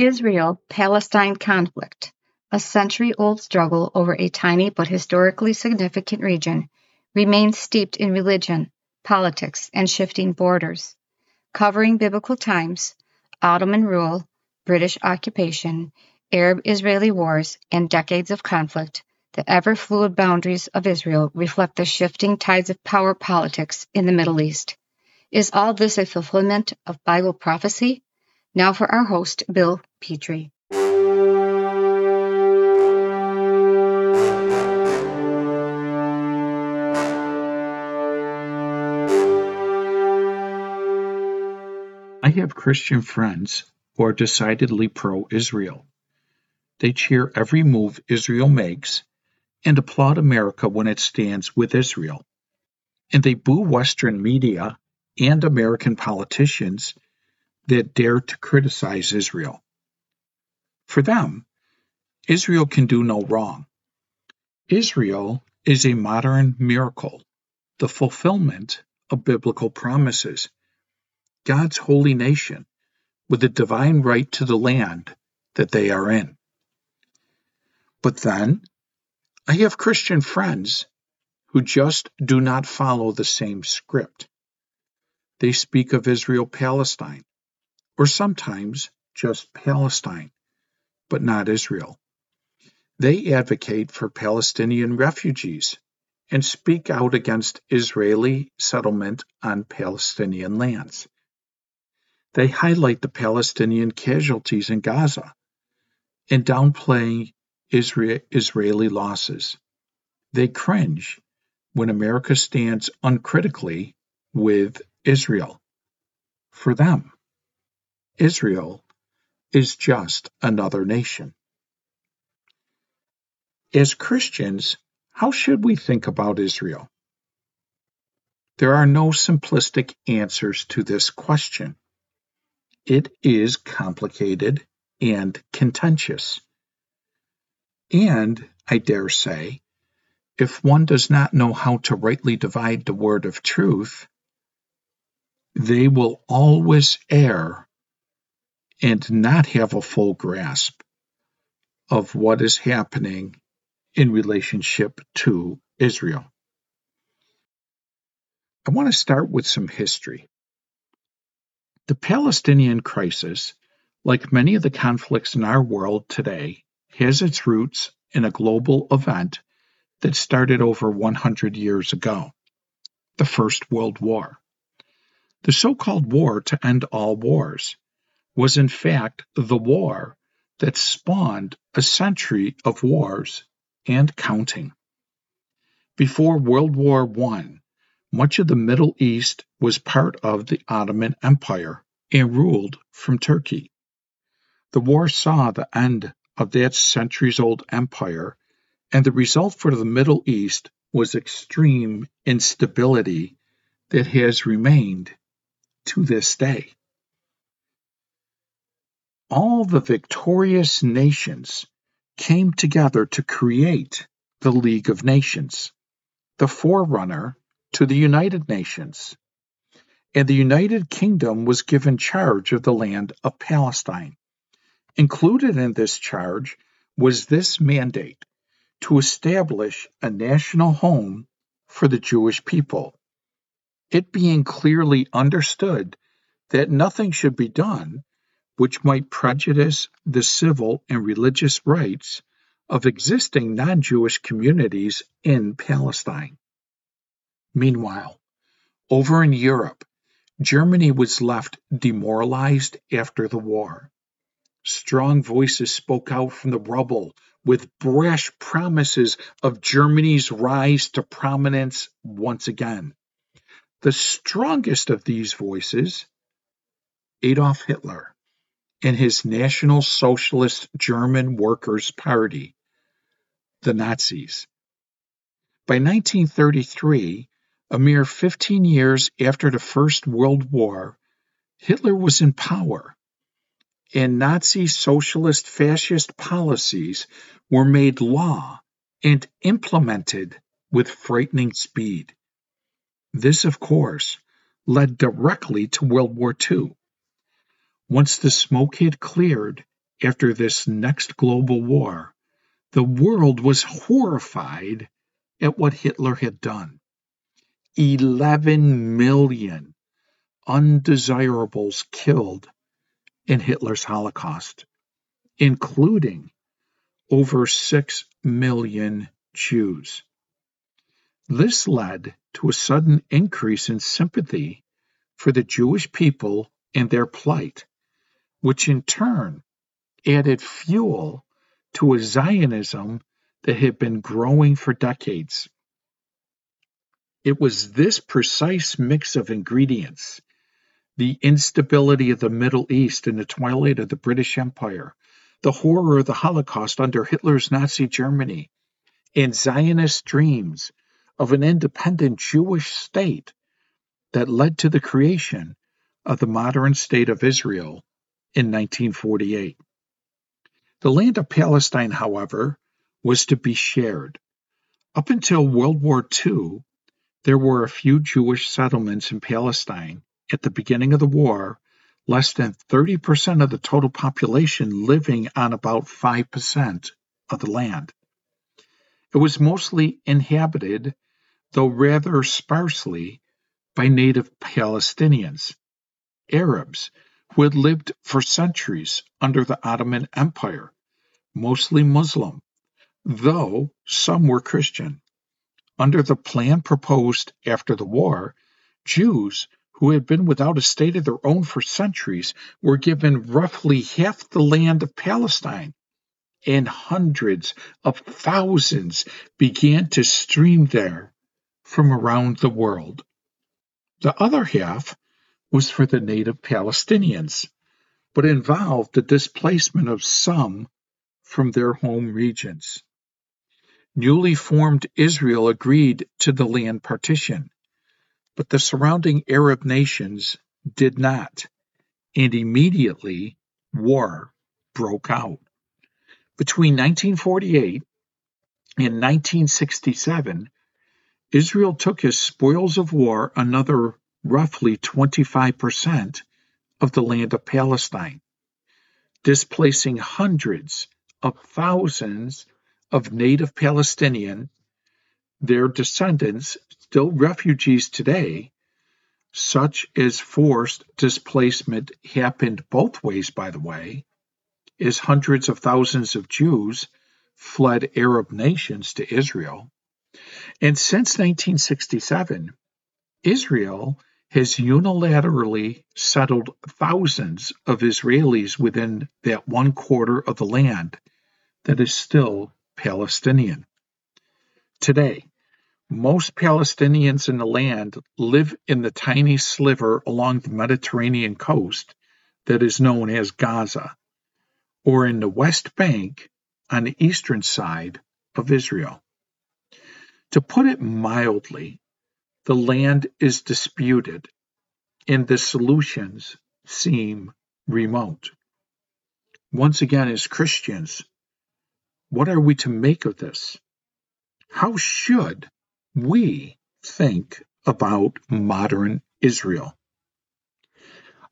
Israel Palestine conflict, a century old struggle over a tiny but historically significant region, remains steeped in religion, politics, and shifting borders. Covering biblical times, Ottoman rule, British occupation, Arab Israeli wars, and decades of conflict, the ever fluid boundaries of Israel reflect the shifting tides of power politics in the Middle East. Is all this a fulfillment of Bible prophecy? Now for our host, Bill Petrie. I have Christian friends who are decidedly pro Israel. They cheer every move Israel makes and applaud America when it stands with Israel. And they boo Western media and American politicians that dare to criticize Israel. For them, Israel can do no wrong. Israel is a modern miracle, the fulfillment of biblical promises, God's holy nation with a divine right to the land that they are in. But then, I have Christian friends who just do not follow the same script. They speak of Israel Palestine, or sometimes just Palestine, but not Israel. They advocate for Palestinian refugees and speak out against Israeli settlement on Palestinian lands. They highlight the Palestinian casualties in Gaza and downplay Israeli losses. They cringe when America stands uncritically with Israel. For them, Israel is just another nation. As Christians, how should we think about Israel? There are no simplistic answers to this question. It is complicated and contentious. And, I dare say, if one does not know how to rightly divide the word of truth, they will always err and not have a full grasp of what is happening in relationship to Israel. I want to start with some history. The Palestinian crisis, like many of the conflicts in our world today, has its roots in a global event that started over 100 years ago the First World War. The so called war to end all wars was, in fact, the war that spawned a century of wars and counting. Before World War I, much of the Middle East was part of the Ottoman Empire and ruled from Turkey. The war saw the end of that centuries old empire, and the result for the Middle East was extreme instability that has remained to this day. All the victorious nations came together to create the League of Nations, the forerunner to the United Nations. And the United Kingdom was given charge of the land of Palestine. Included in this charge was this mandate to establish a national home for the Jewish people, it being clearly understood that nothing should be done which might prejudice the civil and religious rights of existing non Jewish communities in Palestine. Meanwhile, over in Europe, Germany was left demoralized after the war. Strong voices spoke out from the rubble with brash promises of Germany's rise to prominence once again. The strongest of these voices, Adolf Hitler and his National Socialist German Workers' Party, the Nazis. By 1933, a mere 15 years after the First World War, Hitler was in power and Nazi socialist fascist policies were made law and implemented with frightening speed. This, of course, led directly to World War II. Once the smoke had cleared after this next global war, the world was horrified at what Hitler had done. 11 million undesirables killed in Hitler's Holocaust, including over 6 million Jews. This led to a sudden increase in sympathy for the Jewish people and their plight, which in turn added fuel to a Zionism that had been growing for decades. It was this precise mix of ingredients the instability of the Middle East in the twilight of the British Empire, the horror of the Holocaust under Hitler's Nazi Germany, and Zionist dreams of an independent Jewish state that led to the creation of the modern state of Israel in 1948. The land of Palestine, however, was to be shared. Up until World War II, there were a few Jewish settlements in Palestine. At the beginning of the war, less than 30% of the total population living on about 5% of the land. It was mostly inhabited, though rather sparsely, by native Palestinians, Arabs, who had lived for centuries under the Ottoman Empire, mostly Muslim, though some were Christian. Under the plan proposed after the war, Jews who had been without a state of their own for centuries were given roughly half the land of Palestine, and hundreds of thousands began to stream there from around the world. The other half was for the native Palestinians, but involved the displacement of some from their home regions. Newly formed Israel agreed to the land partition, but the surrounding Arab nations did not, and immediately war broke out. Between 1948 and 1967, Israel took as spoils of war another roughly 25% of the land of Palestine, displacing hundreds of thousands of native Palestinian, their descendants, still refugees today. Such as forced displacement happened both ways, by the way, as hundreds of thousands of Jews fled Arab nations to Israel. And since 1967, Israel has unilaterally settled thousands of Israelis within that one quarter of the land that is still Palestinian. Today, most Palestinians in the land live in the tiny sliver along the Mediterranean coast that is known as Gaza, or in the West Bank on the eastern side of Israel. To put it mildly, the land is disputed and the solutions seem remote. Once again, as Christians, what are we to make of this? How should we think about modern Israel?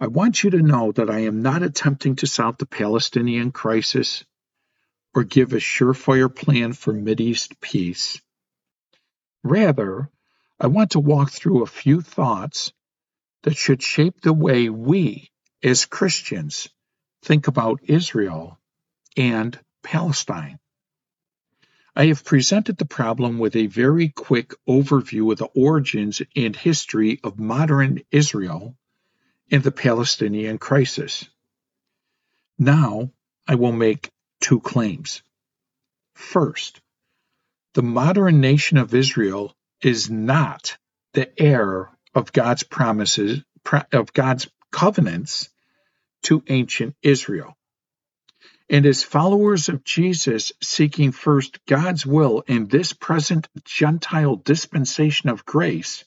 I want you to know that I am not attempting to solve the Palestinian crisis or give a surefire plan for Mideast peace. Rather, I want to walk through a few thoughts that should shape the way we, as Christians, think about Israel and Palestine. I have presented the problem with a very quick overview of the origins and history of modern Israel and the Palestinian crisis. Now I will make two claims. First, the modern nation of Israel is not the heir of God's promises, of God's covenants to ancient Israel. And as followers of Jesus, seeking first God's will in this present Gentile dispensation of grace,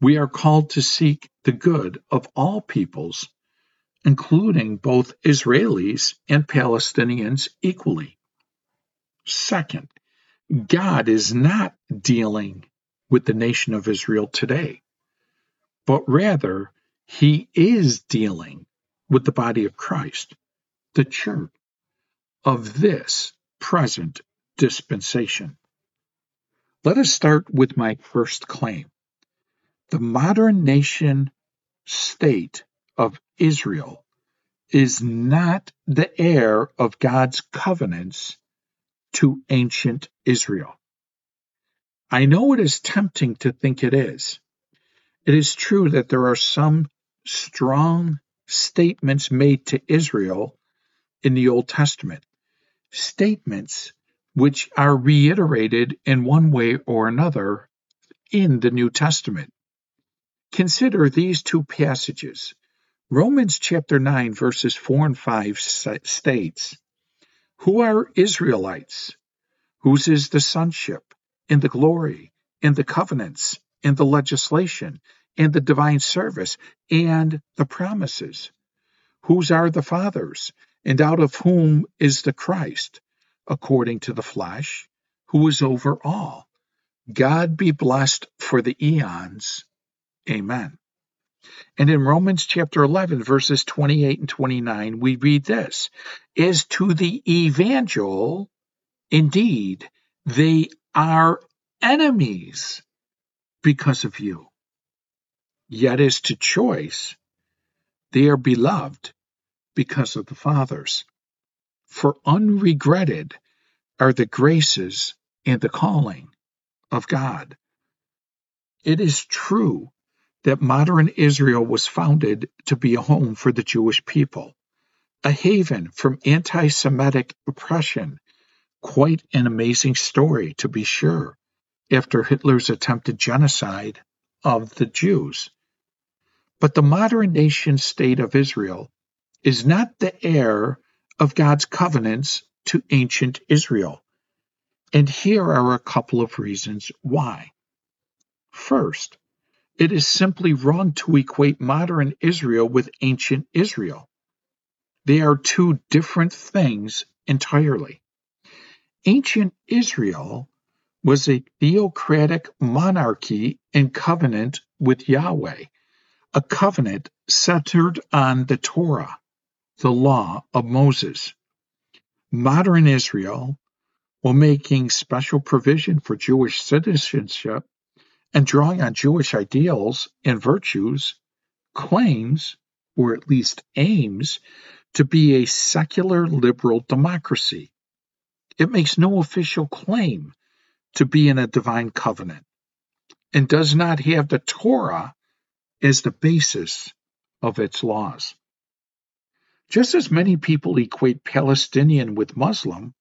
we are called to seek the good of all peoples, including both Israelis and Palestinians equally. Second, God is not dealing with the nation of Israel today, but rather he is dealing with the body of Christ, the church. of this present dispensation. Let us start with my first claim. The modern nation state of Israel is not the heir of God's covenants to ancient Israel. I know it is tempting to think it is. It is true that there are some strong statements made to Israel in the Old Testament, statements which are reiterated in one way or another in the New Testament. Consider these two passages. Romans chapter 9, verses 4 and 5 states, Who are Israelites? Whose is the sonship, in the glory, in the covenants, in the legislation, in the divine service, and the promises? Whose are the fathers, and out of whom is the Christ, according to the flesh, who is over all? God be blessed for the eons. Amen. And in Romans chapter 11, verses 28 and 29, we read this As to the evangel, indeed, they are enemies because of you. Yet as to choice, they are beloved because of the fathers. For unregretted are the graces and the calling of God. It is true that modern Israel was founded to be a home for the Jewish people, a haven from anti Semitic oppression. Quite an amazing story, to be sure, after Hitler's attempted genocide of the Jews. But the modern nation state of Israel is not the heir of God's covenants to ancient Israel. And here are a couple of reasons why. First, it is simply wrong to equate modern Israel with ancient Israel. They are two different things entirely. Ancient Israel was a theocratic monarchy in covenant with Yahweh, a covenant centered on the Torah, the law of Moses. Modern Israel, while making special provision for Jewish citizenship, and drawing on Jewish ideals and virtues, claims, or at least aims, to be a secular liberal democracy. It makes no official claim to be in a divine covenant and does not have the Torah as the basis of its laws. Just as many people equate Palestinian with Muslim,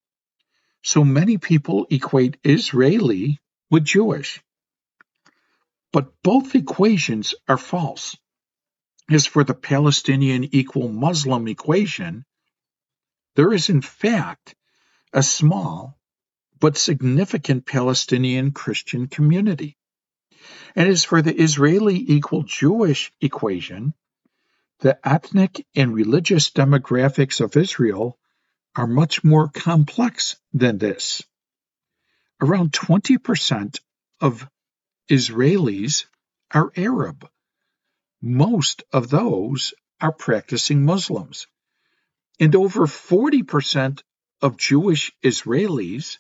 so many people equate Israeli with Jewish. But both equations are false. As for the Palestinian equal Muslim equation, there is in fact a small but significant Palestinian Christian community. And as for the Israeli equal Jewish equation, the ethnic and religious demographics of Israel are much more complex than this. Around 20% of Israelis are Arab. Most of those are practicing Muslims. And over 40% of Jewish Israelis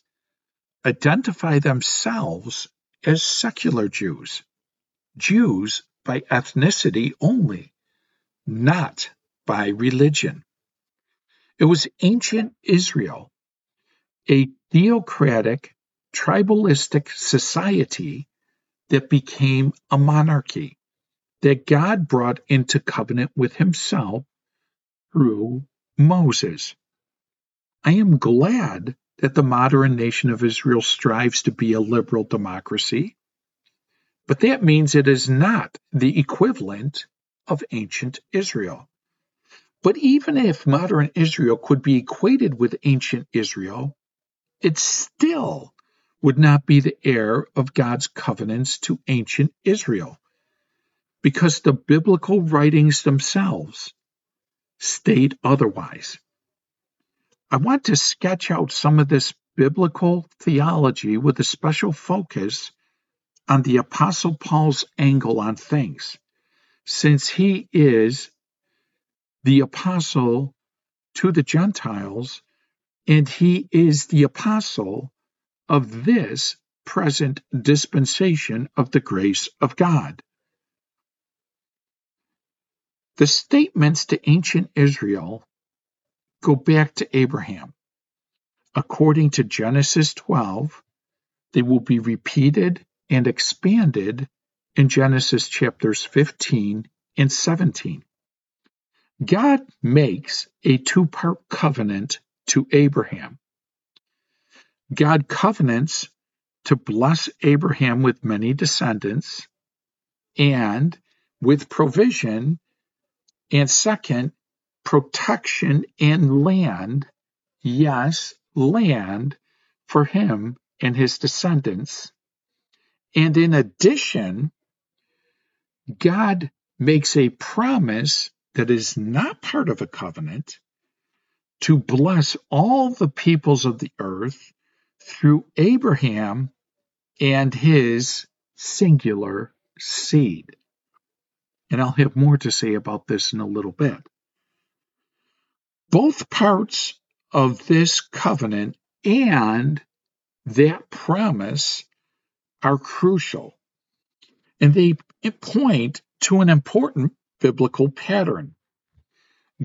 identify themselves as secular Jews, Jews by ethnicity only, not by religion. It was ancient Israel, a theocratic, tribalistic society that became a monarchy that God brought into covenant with himself through Moses. I am glad that the modern nation of Israel strives to be a liberal democracy, but that means it is not the equivalent of ancient Israel. But even if modern Israel could be equated with ancient Israel, it still would not be the heir of God's covenants to ancient Israel, because the biblical writings themselves state otherwise. I want to sketch out some of this biblical theology with a special focus on the Apostle Paul's angle on things, since he is the apostle to the Gentiles and he is the apostle of this present dispensation of the grace of God. The statements to ancient Israel go back to Abraham. According to Genesis 12, they will be repeated and expanded in Genesis chapters 15 and 17. God makes a two part covenant to Abraham. God covenants to bless Abraham with many descendants and with provision, and second, protection and land, yes, land for him and his descendants. And in addition, God makes a promise that is not part of a covenant to bless all the peoples of the earth through Abraham and his singular seed. And I'll have more to say about this in a little bit. Both parts of this covenant and that promise are crucial, and they point to an important biblical pattern.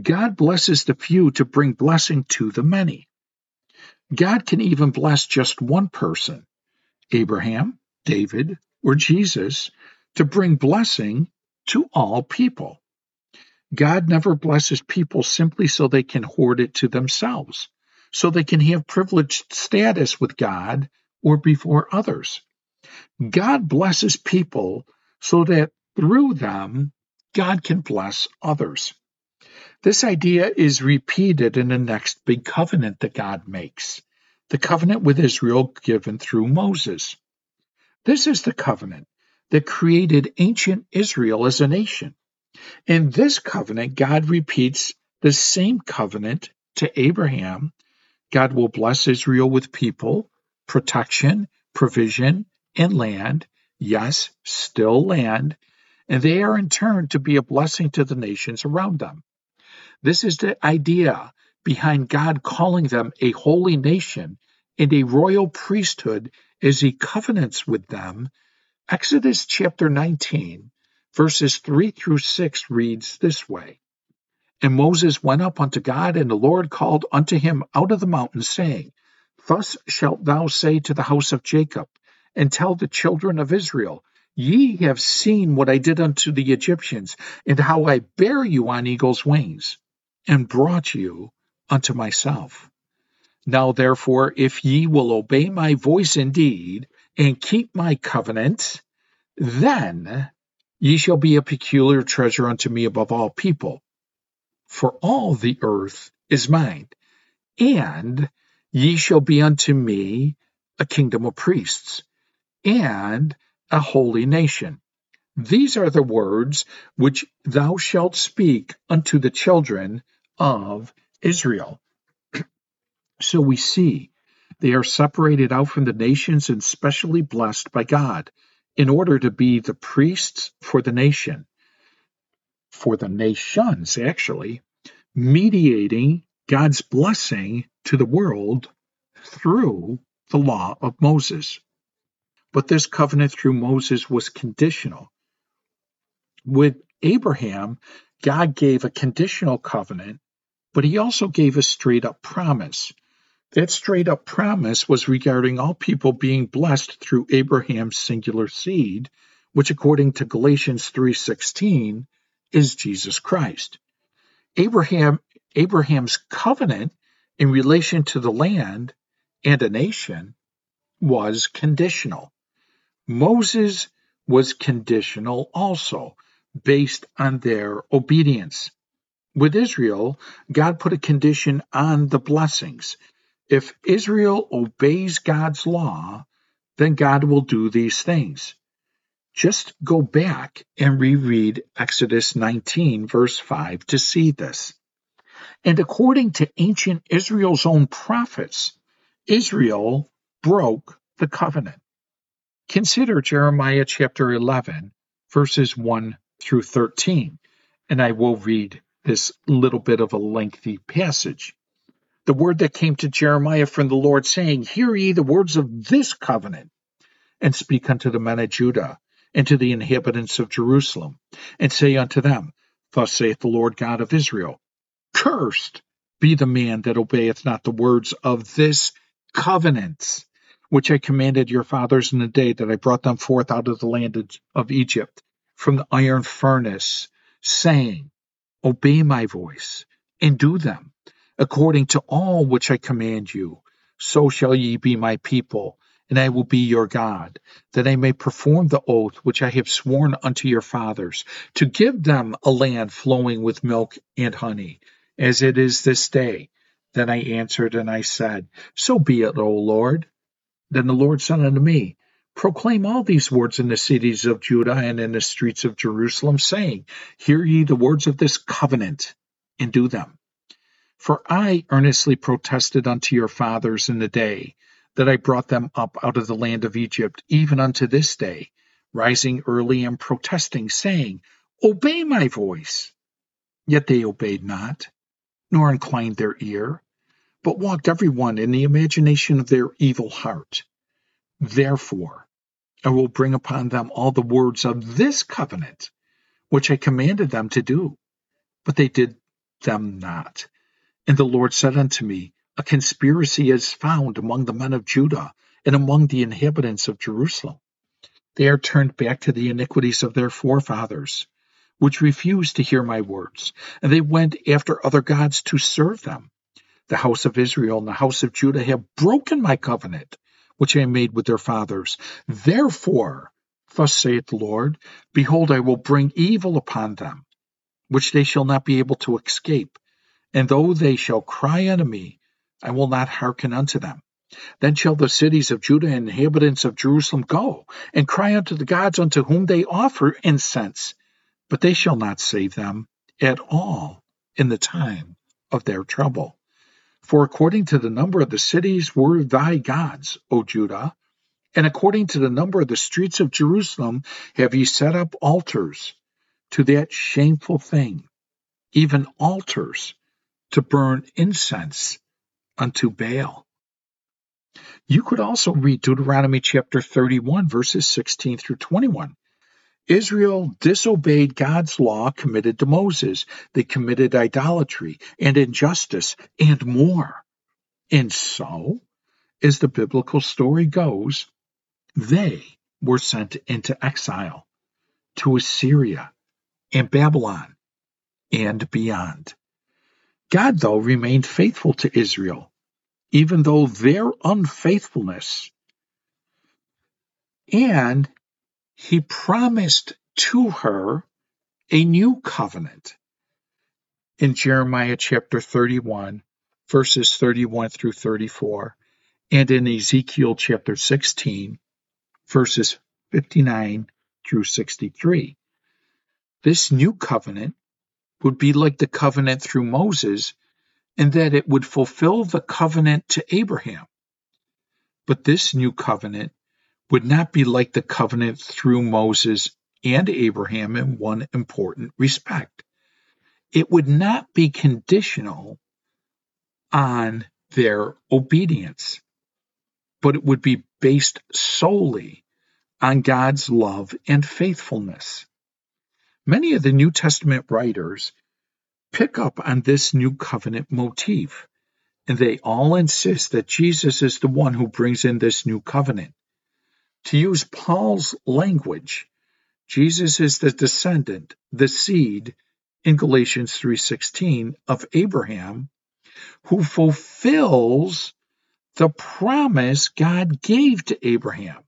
God blesses the few to bring blessing to the many. God can even bless just one person, Abraham, David, or Jesus, to bring blessing to all people. God never blesses people simply so they can hoard it to themselves, so they can have privileged status with God or before others. God blesses people so that through them, God can bless others. This idea is repeated in the next big covenant that God makes the covenant with Israel given through Moses. This is the covenant that created ancient Israel as a nation. In this covenant, God repeats the same covenant to Abraham. God will bless Israel with people, protection, provision, and land. Yes, still land. And they are in turn to be a blessing to the nations around them. This is the idea behind God calling them a holy nation and a royal priesthood as he covenants with them. Exodus chapter 19, verses 3 through 6 reads this way And Moses went up unto God, and the Lord called unto him out of the mountain, saying, Thus shalt thou say to the house of Jacob, and tell the children of Israel, Ye have seen what I did unto the Egyptians, and how I bare you on eagle's wings and brought you unto myself. Now therefore, if ye will obey my voice indeed, and keep my covenant, then ye shall be a peculiar treasure unto me above all people. For all the earth is mine, and ye shall be unto me a kingdom of priests, and a holy nation. These are the words which thou shalt speak unto the children of Israel. so we see they are separated out from the nations and specially blessed by God in order to be the priests for the nation, for the nations, actually, mediating God's blessing to the world through the law of Moses. But this covenant through Moses was conditional. With Abraham, God gave a conditional covenant but he also gave a straight up promise. That straight up promise was regarding all people being blessed through Abraham's singular seed, which according to Galatians 3:16 is Jesus Christ. Abraham Abraham's covenant in relation to the land and a nation was conditional. Moses was conditional also based on their obedience. With Israel, God put a condition on the blessings. If Israel obeys God's law, then God will do these things. Just go back and reread Exodus 19, verse 5, to see this. And according to ancient Israel's own prophets, Israel broke the covenant. Consider Jeremiah chapter 11, verses 1 through 13, and I will read this little bit of a lengthy passage. the word that came to Jeremiah from the Lord, saying, Hear ye the words of this covenant, and speak unto the men of Judah and to the inhabitants of Jerusalem, and say unto them, Thus saith the Lord God of Israel, Cursed be the man that obeyeth not the words of this covenant, which I commanded your fathers in the day that I brought them forth out of the land of Egypt from the iron furnace, saying, Obey my voice, and do them, according to all which I command you. So shall ye be my people, and I will be your God, that I may perform the oath which I have sworn unto your fathers, to give them a land flowing with milk and honey, as it is this day. Then I answered and I said, So be it, O Lord. Then the Lord said unto me, Proclaim all these words in the cities of Judah and in the streets of Jerusalem, saying, Hear ye the words of this covenant, and do them. For I earnestly protested unto your fathers in the day that I brought them up out of the land of Egypt, even unto this day, rising early and protesting, saying, Obey my voice. Yet they obeyed not, nor inclined their ear, but walked every one in the imagination of their evil heart. Therefore, I will bring upon them all the words of this covenant, which I commanded them to do, but they did them not. And the Lord said unto me, a conspiracy is found among the men of Judah and among the inhabitants of Jerusalem. They are turned back to the iniquities of their forefathers, which refused to hear my words, and they went after other gods to serve them. The house of Israel and the house of Judah have broken my covenant, which I made with their fathers. Therefore, thus saith the Lord, behold, I will bring evil upon them, which they shall not be able to escape. And though they shall cry unto me, I will not hearken unto them. Then shall the cities of Judah and inhabitants of Jerusalem go and cry unto the gods unto whom they offer incense, but they shall not save them at all in the time of their trouble. For according to the number of the cities were thy gods, O Judah, and according to the number of the streets of Jerusalem have ye set up altars to that shameful thing, even altars to burn incense unto Baal. You could also read Deuteronomy chapter 31, verses 16 through 21. Israel disobeyed God's law committed to Moses. They committed idolatry and injustice and more. And so, as the biblical story goes, they were sent into exile to Assyria and Babylon and beyond. God, though, remained faithful to Israel even though their unfaithfulness and he promised to her a new covenant in Jeremiah chapter 31, verses 31 through 34, and in Ezekiel chapter 16, verses 59 through 63. This new covenant would be like the covenant through Moses in that it would fulfill the covenant to Abraham. But this new covenant would not be like the covenant through Moses and Abraham in one important respect. It would not be conditional on their obedience, but it would be based solely on God's love and faithfulness. Many of the New Testament writers pick up on this new covenant motif, and they all insist that Jesus is the one who brings in this new covenant. To use Paul's language, Jesus is the descendant, the seed in Galatians 3:16 of Abraham who fulfills the promise God gave to Abraham.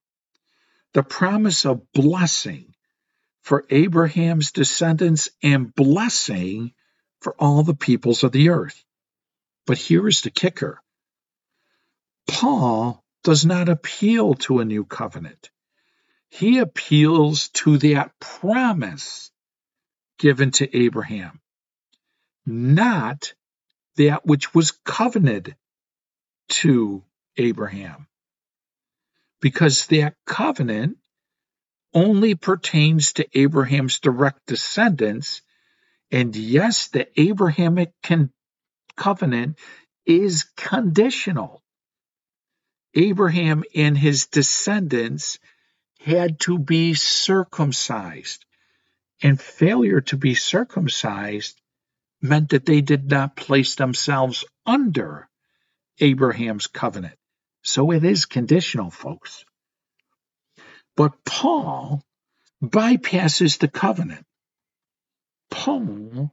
The promise of blessing for Abraham's descendants and blessing for all the peoples of the earth. But here is the kicker Paul does not appeal to a new covenant, he appeals to that promise given to Abraham, not that which was covenanted to Abraham. Because that covenant only pertains to Abraham's direct descendants and yes, the Abrahamic covenant is conditional. Abraham and his descendants had to be circumcised, and failure to be circumcised meant that they did not place themselves under Abraham's covenant. So it is conditional, folks. But Paul bypasses the covenant. Paul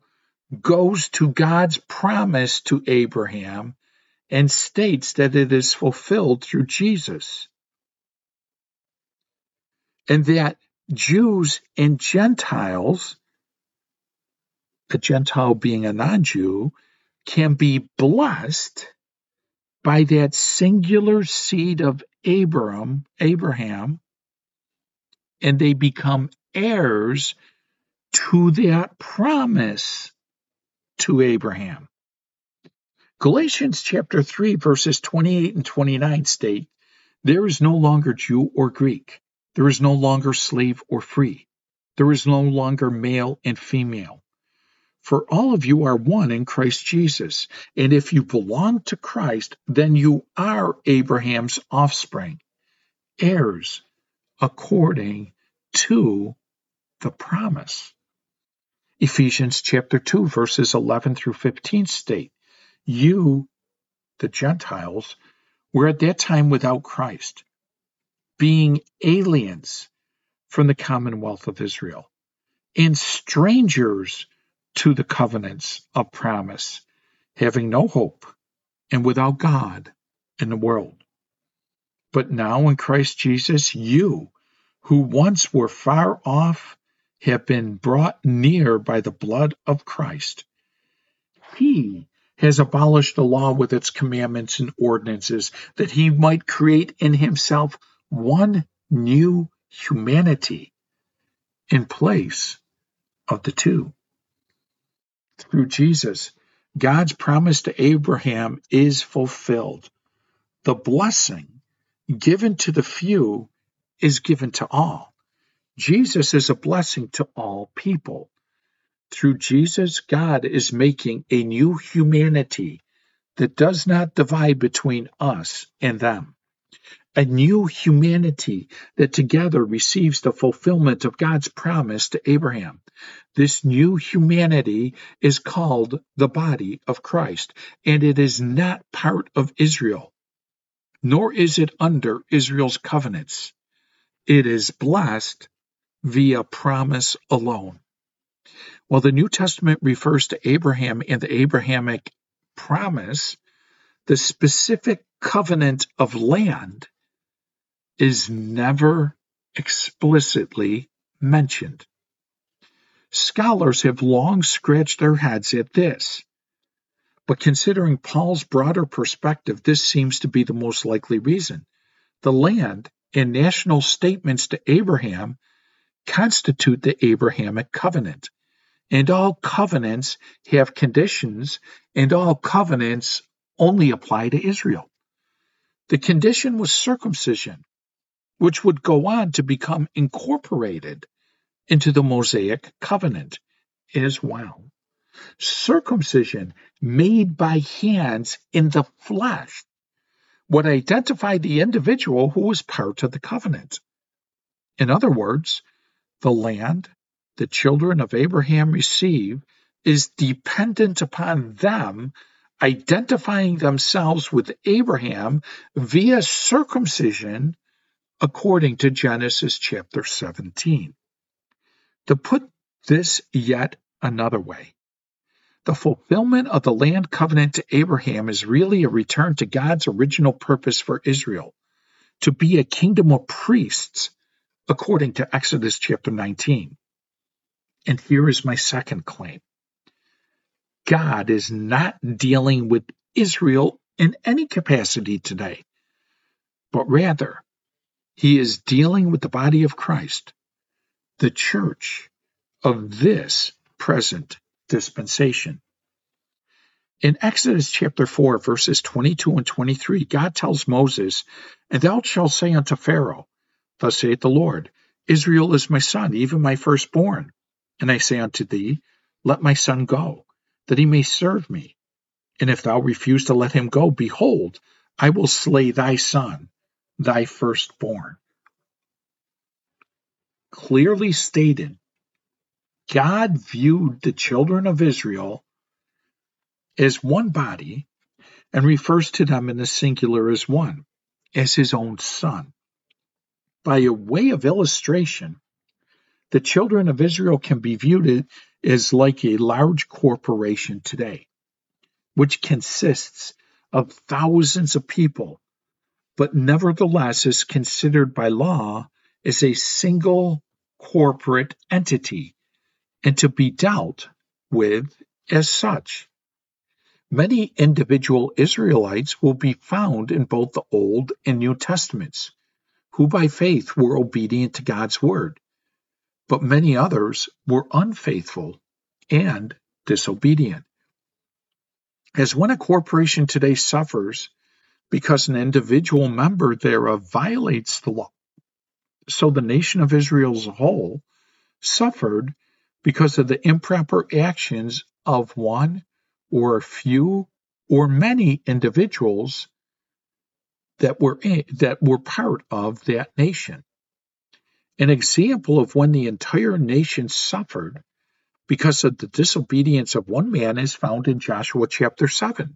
goes to God's promise to Abraham and states that it is fulfilled through Jesus. And that Jews and Gentiles, a Gentile being a non Jew, can be blessed by that singular seed of Abraham, Abraham, and they become heirs to that promise to Abraham. Galatians chapter 3 verses 28 and 29 state, there is no longer Jew or Greek. There is no longer slave or free. There is no longer male and female. For all of you are one in Christ Jesus. And if you belong to Christ, then you are Abraham's offspring, heirs according to the promise. Ephesians chapter 2, verses 11 through 15 state, You, the Gentiles, were at that time without Christ, being aliens from the commonwealth of Israel, and strangers to the covenants of promise, having no hope and without God in the world. But now in Christ Jesus, you, who once were far off, have been brought near by the blood of Christ. He has abolished the law with its commandments and ordinances, that he might create in himself one new humanity in place of the two. Through Jesus, God's promise to Abraham is fulfilled. The blessing given to the few is given to all. Jesus is a blessing to all people. Through Jesus, God is making a new humanity that does not divide between us and them. A new humanity that together receives the fulfillment of God's promise to Abraham. This new humanity is called the body of Christ, and it is not part of Israel, nor is it under Israel's covenants. It is blessed via promise alone. While the New Testament refers to Abraham and the Abrahamic promise, the specific covenant of land is never explicitly mentioned. Scholars have long scratched their heads at this, but considering Paul's broader perspective, this seems to be the most likely reason. The land and national statements to Abraham constitute the Abrahamic covenant. And all covenants have conditions, and all covenants only apply to Israel. The condition was circumcision, which would go on to become incorporated into the Mosaic covenant as well. Circumcision made by hands in the flesh would identify the individual who was part of the covenant. In other words, the land the children of Abraham receive is dependent upon them identifying themselves with Abraham via circumcision according to Genesis chapter 17. To put this yet another way, the fulfillment of the land covenant to Abraham is really a return to God's original purpose for Israel to be a kingdom of priests according to Exodus chapter 19. And here is my second claim God is not dealing with Israel in any capacity today, but rather, he is dealing with the body of Christ, the church of this present dispensation. In Exodus chapter 4, verses 22 and 23, God tells Moses, And thou shalt say unto Pharaoh, Thus saith the Lord, Israel is my son, even my firstborn. And I say unto thee, Let my son go, that he may serve me. And if thou refuse to let him go, behold, I will slay thy son, thy firstborn. Clearly stated, God viewed the children of Israel as one body and refers to them in the singular as one, as his own son. By a way of illustration, the children of Israel can be viewed as like a large corporation today, which consists of thousands of people, but nevertheless is considered by law as a single corporate entity and to be dealt with as such. Many individual Israelites will be found in both the Old and New Testaments, who by faith were obedient to God's word, but many others were unfaithful and disobedient. As when a corporation today suffers because an individual member thereof violates the law, so the nation of Israel as a whole suffered because of the improper actions of one or a few or many individuals that were that were part of that nation. An example of when the entire nation suffered because of the disobedience of one man is found in Joshua chapter 7,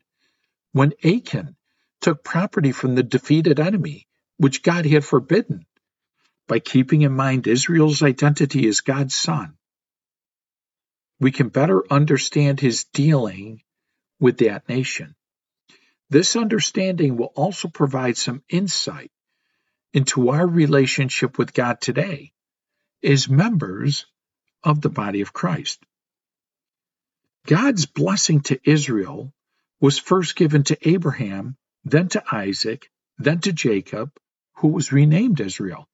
when Achan took property from the defeated enemy, which God had forbidden, by keeping in mind Israel's identity as God's son we can better understand his dealing with that nation. This understanding will also provide some insight into our relationship with God today as members of the body of Christ. God's blessing to Israel was first given to Abraham, then to Isaac, then to Jacob, who was renamed Israel.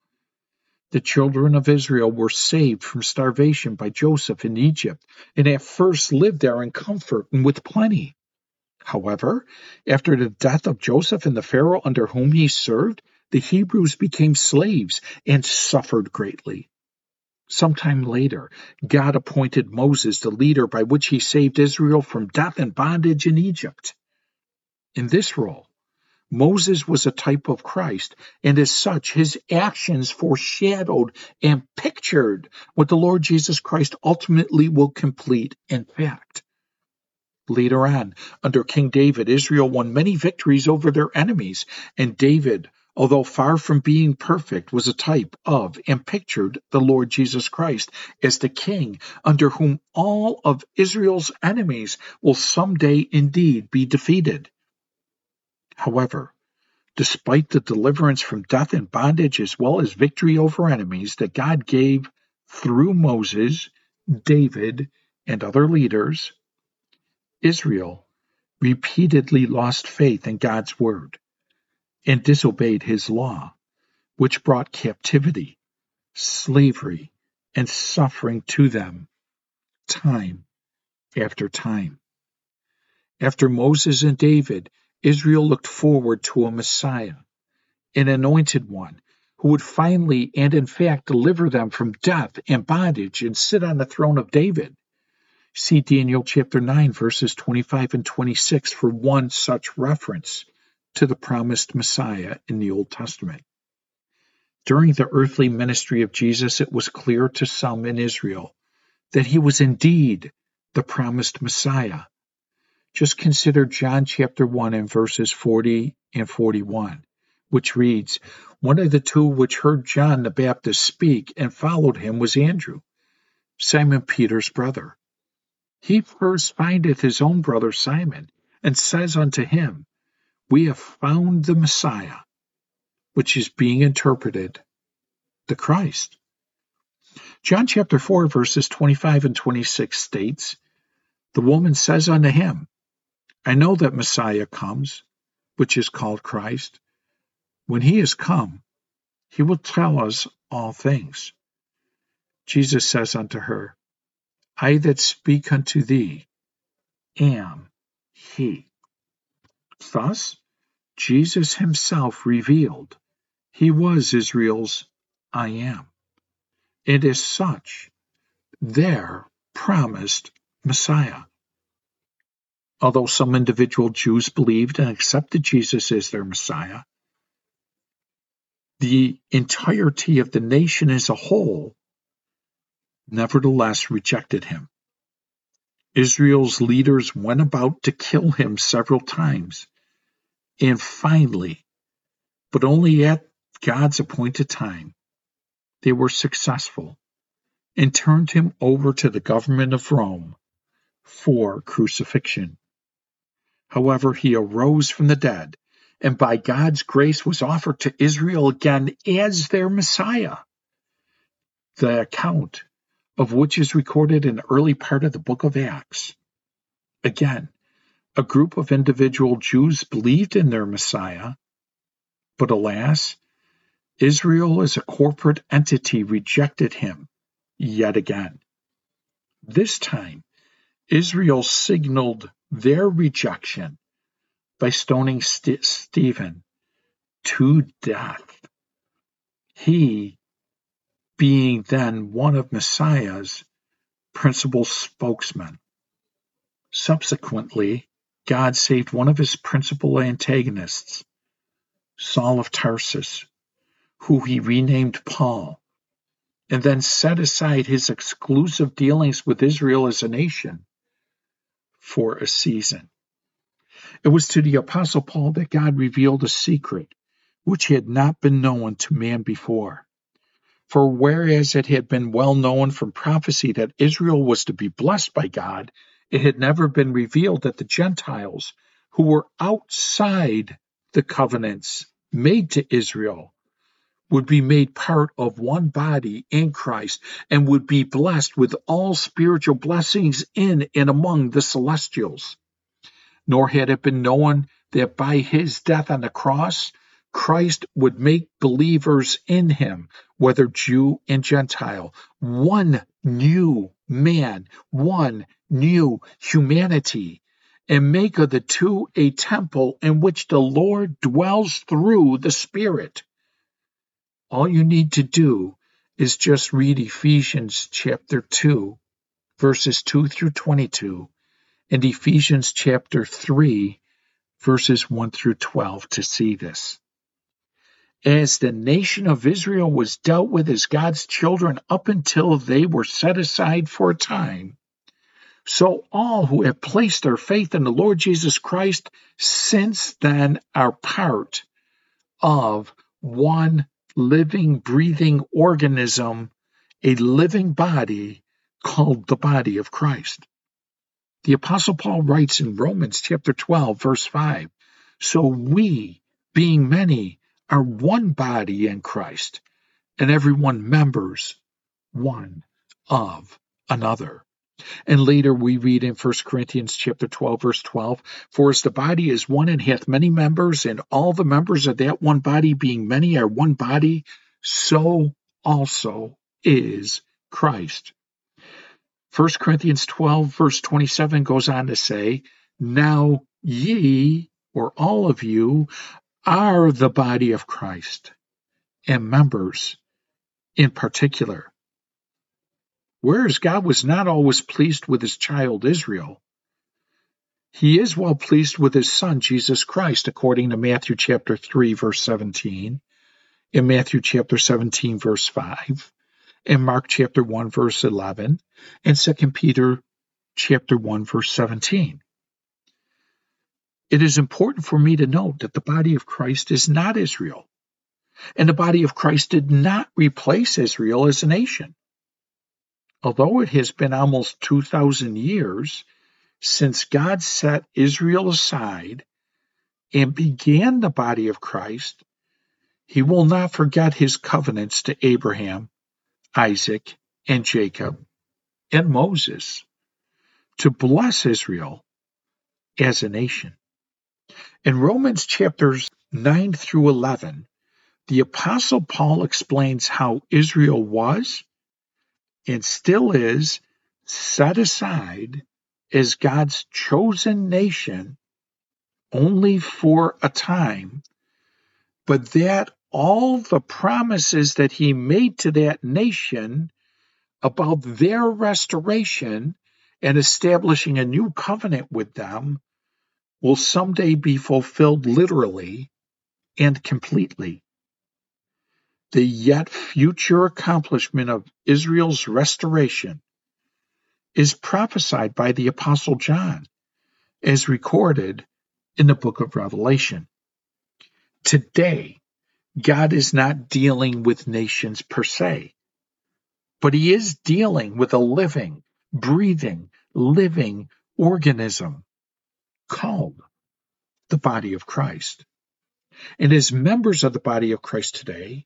The children of Israel were saved from starvation by Joseph in Egypt, and at first lived there in comfort and with plenty. However, after the death of Joseph and the Pharaoh under whom he served, the Hebrews became slaves and suffered greatly. Sometime later, God appointed Moses the leader by which he saved Israel from death and bondage in Egypt. In this role, Moses was a type of Christ, and as such, his actions foreshadowed and pictured what the Lord Jesus Christ ultimately will complete in fact. Later on, under King David, Israel won many victories over their enemies, and David, although far from being perfect, was a type of and pictured the Lord Jesus Christ as the king under whom all of Israel's enemies will someday indeed be defeated. However, despite the deliverance from death and bondage as well as victory over enemies that God gave through Moses, David, and other leaders, Israel repeatedly lost faith in God's word and disobeyed his law, which brought captivity, slavery, and suffering to them time after time. After Moses and David Israel looked forward to a Messiah, an anointed one, who would finally and in fact deliver them from death and bondage and sit on the throne of David. See Daniel chapter 9, verses 25 and 26 for one such reference to the promised Messiah in the Old Testament. During the earthly ministry of Jesus, it was clear to some in Israel that he was indeed the promised Messiah just consider John chapter 1 and verses 40 and 41, which reads, One of the two which heard John the Baptist speak and followed him was Andrew, Simon Peter's brother. He first findeth his own brother Simon, and says unto him, We have found the Messiah, which is being interpreted the Christ. John chapter 4, verses 25 and 26 states, The woman says unto him, I know that Messiah comes, which is called Christ. When he is come, he will tell us all things. Jesus says unto her, I that speak unto thee am he. Thus, Jesus himself revealed he was Israel's I am, and as such, their promised Messiah. although some individual Jews believed and accepted Jesus as their Messiah, the entirety of the nation as a whole nevertheless rejected him. Israel's leaders went about to kill him several times, and finally, but only at God's appointed time, they were successful and turned him over to the government of Rome for crucifixion. However, he arose from the dead and by God's grace was offered to Israel again as their Messiah. The account of which is recorded in the early part of the book of Acts. Again, a group of individual Jews believed in their Messiah, but alas, Israel as a corporate entity rejected him yet again. This time, Israel signaled their rejection by stoning St- Stephen to death. He being then one of Messiah's principal spokesmen. Subsequently, God saved one of his principal antagonists, Saul of Tarsus, who he renamed Paul, and then set aside his exclusive dealings with Israel as a nation for a season. It was to the Apostle Paul that God revealed a secret which had not been known to man before. For whereas it had been well known from prophecy that Israel was to be blessed by God, it had never been revealed that the Gentiles, who were outside the covenants made to Israel, would be made part of one body in Christ and would be blessed with all spiritual blessings in and among the celestials. Nor had it been known that by his death on the cross, Christ would make believers in him, whether Jew and Gentile, one new man, one new humanity, and make of the two a temple in which the Lord dwells through the Spirit. All you need to do is just read Ephesians chapter 2, verses 2 through 22, and Ephesians chapter 3, verses 1 through 12 to see this as the nation of Israel was dealt with as God's children up until they were set aside for a time, so all who have placed their faith in the Lord Jesus Christ since then are part of one living, breathing organism, a living body called the body of Christ. The Apostle Paul writes in Romans chapter 12, verse 5 So we, being many, are one body in Christ, and everyone members one of another. And later we read in 1 Corinthians chapter 12, verse 12, For as the body is one and hath many members, and all the members of that one body being many are one body, so also is Christ. 1 Corinthians 12, verse 27 goes on to say, Now ye, or all of you, are the body of Christ and members in particular. Whereas God was not always pleased with his child Israel, he is well pleased with his son Jesus Christ, according to Matthew chapter 3, verse 17, in Matthew chapter 17, verse 5, in Mark chapter 1, verse 11, and 2 Peter chapter 1, verse 17. It is important for me to note that the body of Christ is not Israel, and the body of Christ did not replace Israel as a nation. Although it has been almost 2,000 years since God set Israel aside and began the body of Christ, he will not forget his covenants to Abraham, Isaac, and Jacob, and Moses to bless Israel as a nation. In Romans chapters 9 through 11, the Apostle Paul explains how Israel was and still is set aside as God's chosen nation only for a time, but that all the promises that he made to that nation about their restoration and establishing a new covenant with them will someday be fulfilled literally and completely. The yet future accomplishment of Israel's restoration is prophesied by the Apostle John, as recorded in the book of Revelation. Today, God is not dealing with nations per se, but He is dealing with a living, breathing, living organism called the body of Christ. And as members of the body of Christ today,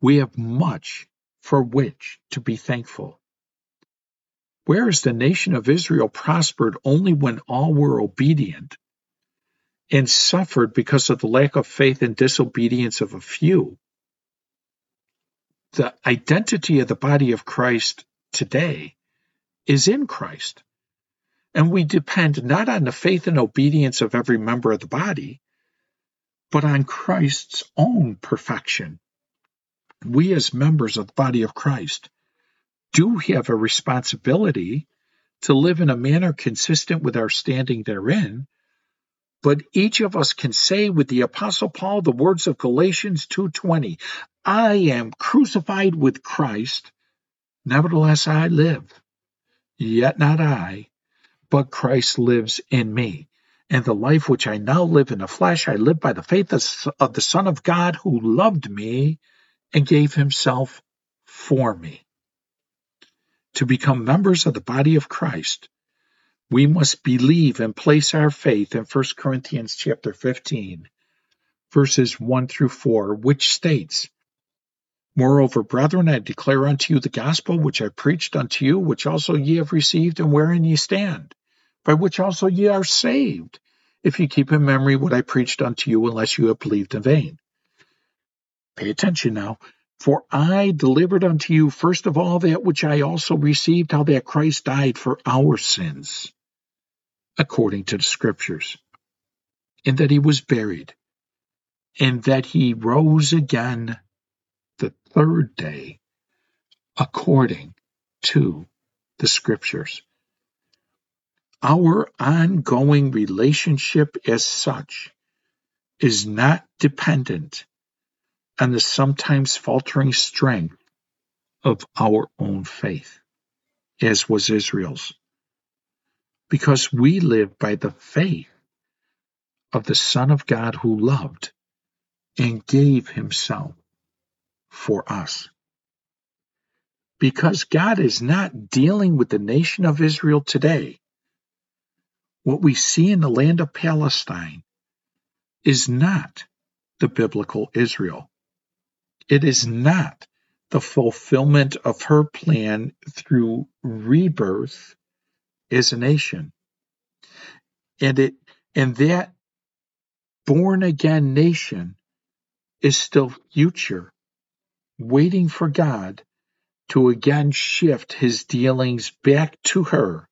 we have much for which to be thankful. Whereas the nation of Israel prospered only when all were obedient and suffered because of the lack of faith and disobedience of a few, the identity of the body of Christ today is in Christ. And we depend not on the faith and obedience of every member of the body, but on Christ's own perfection. We, as members of the body of Christ, do have a responsibility to live in a manner consistent with our standing therein. But each of us can say with the apostle Paul the words of Galatians 2:20, I am crucified with Christ, nevertheless I live. Yet not I, but Christ lives in me. And the life which I now live in the flesh, I live by the faith of the Son of God who loved me and gave himself for me. To become members of the body of Christ, we must believe and place our faith in 1 Corinthians chapter 15, verses 1 through 4, which states, Moreover, brethren, I declare unto you the gospel which I preached unto you, which also ye have received, and wherein ye stand, by which also ye are saved, if ye keep in memory what I preached unto you, unless you have believed in vain. Pay attention now. For I delivered unto you first of all that which I also received, how that Christ died for our sins, according to the Scriptures, and that he was buried, and that he rose again the third day, according to the Scriptures. Our ongoing relationship as such is not dependent on the sometimes faltering strength of our own faith, as was Israel's. Because we live by the faith of the Son of God who loved and gave himself for us. Because God is not dealing with the nation of Israel today, what we see in the land of Palestine is not the biblical Israel. It is not the fulfillment of her plan through rebirth as a nation. And it and that born again nation is still future, waiting for God to again shift his dealings back to her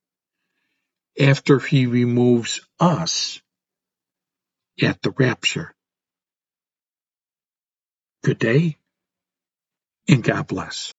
after he removes us at the rapture. Good day and God bless.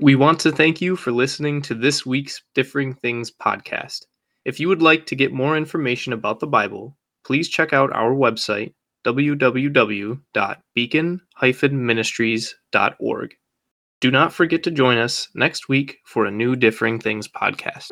We want to thank you for listening to this week's Differing Things podcast. If you would like to get more information about the Bible, please check out our website, www.beacon-ministries.org. Do not forget to join us next week for a new Differing Things podcast.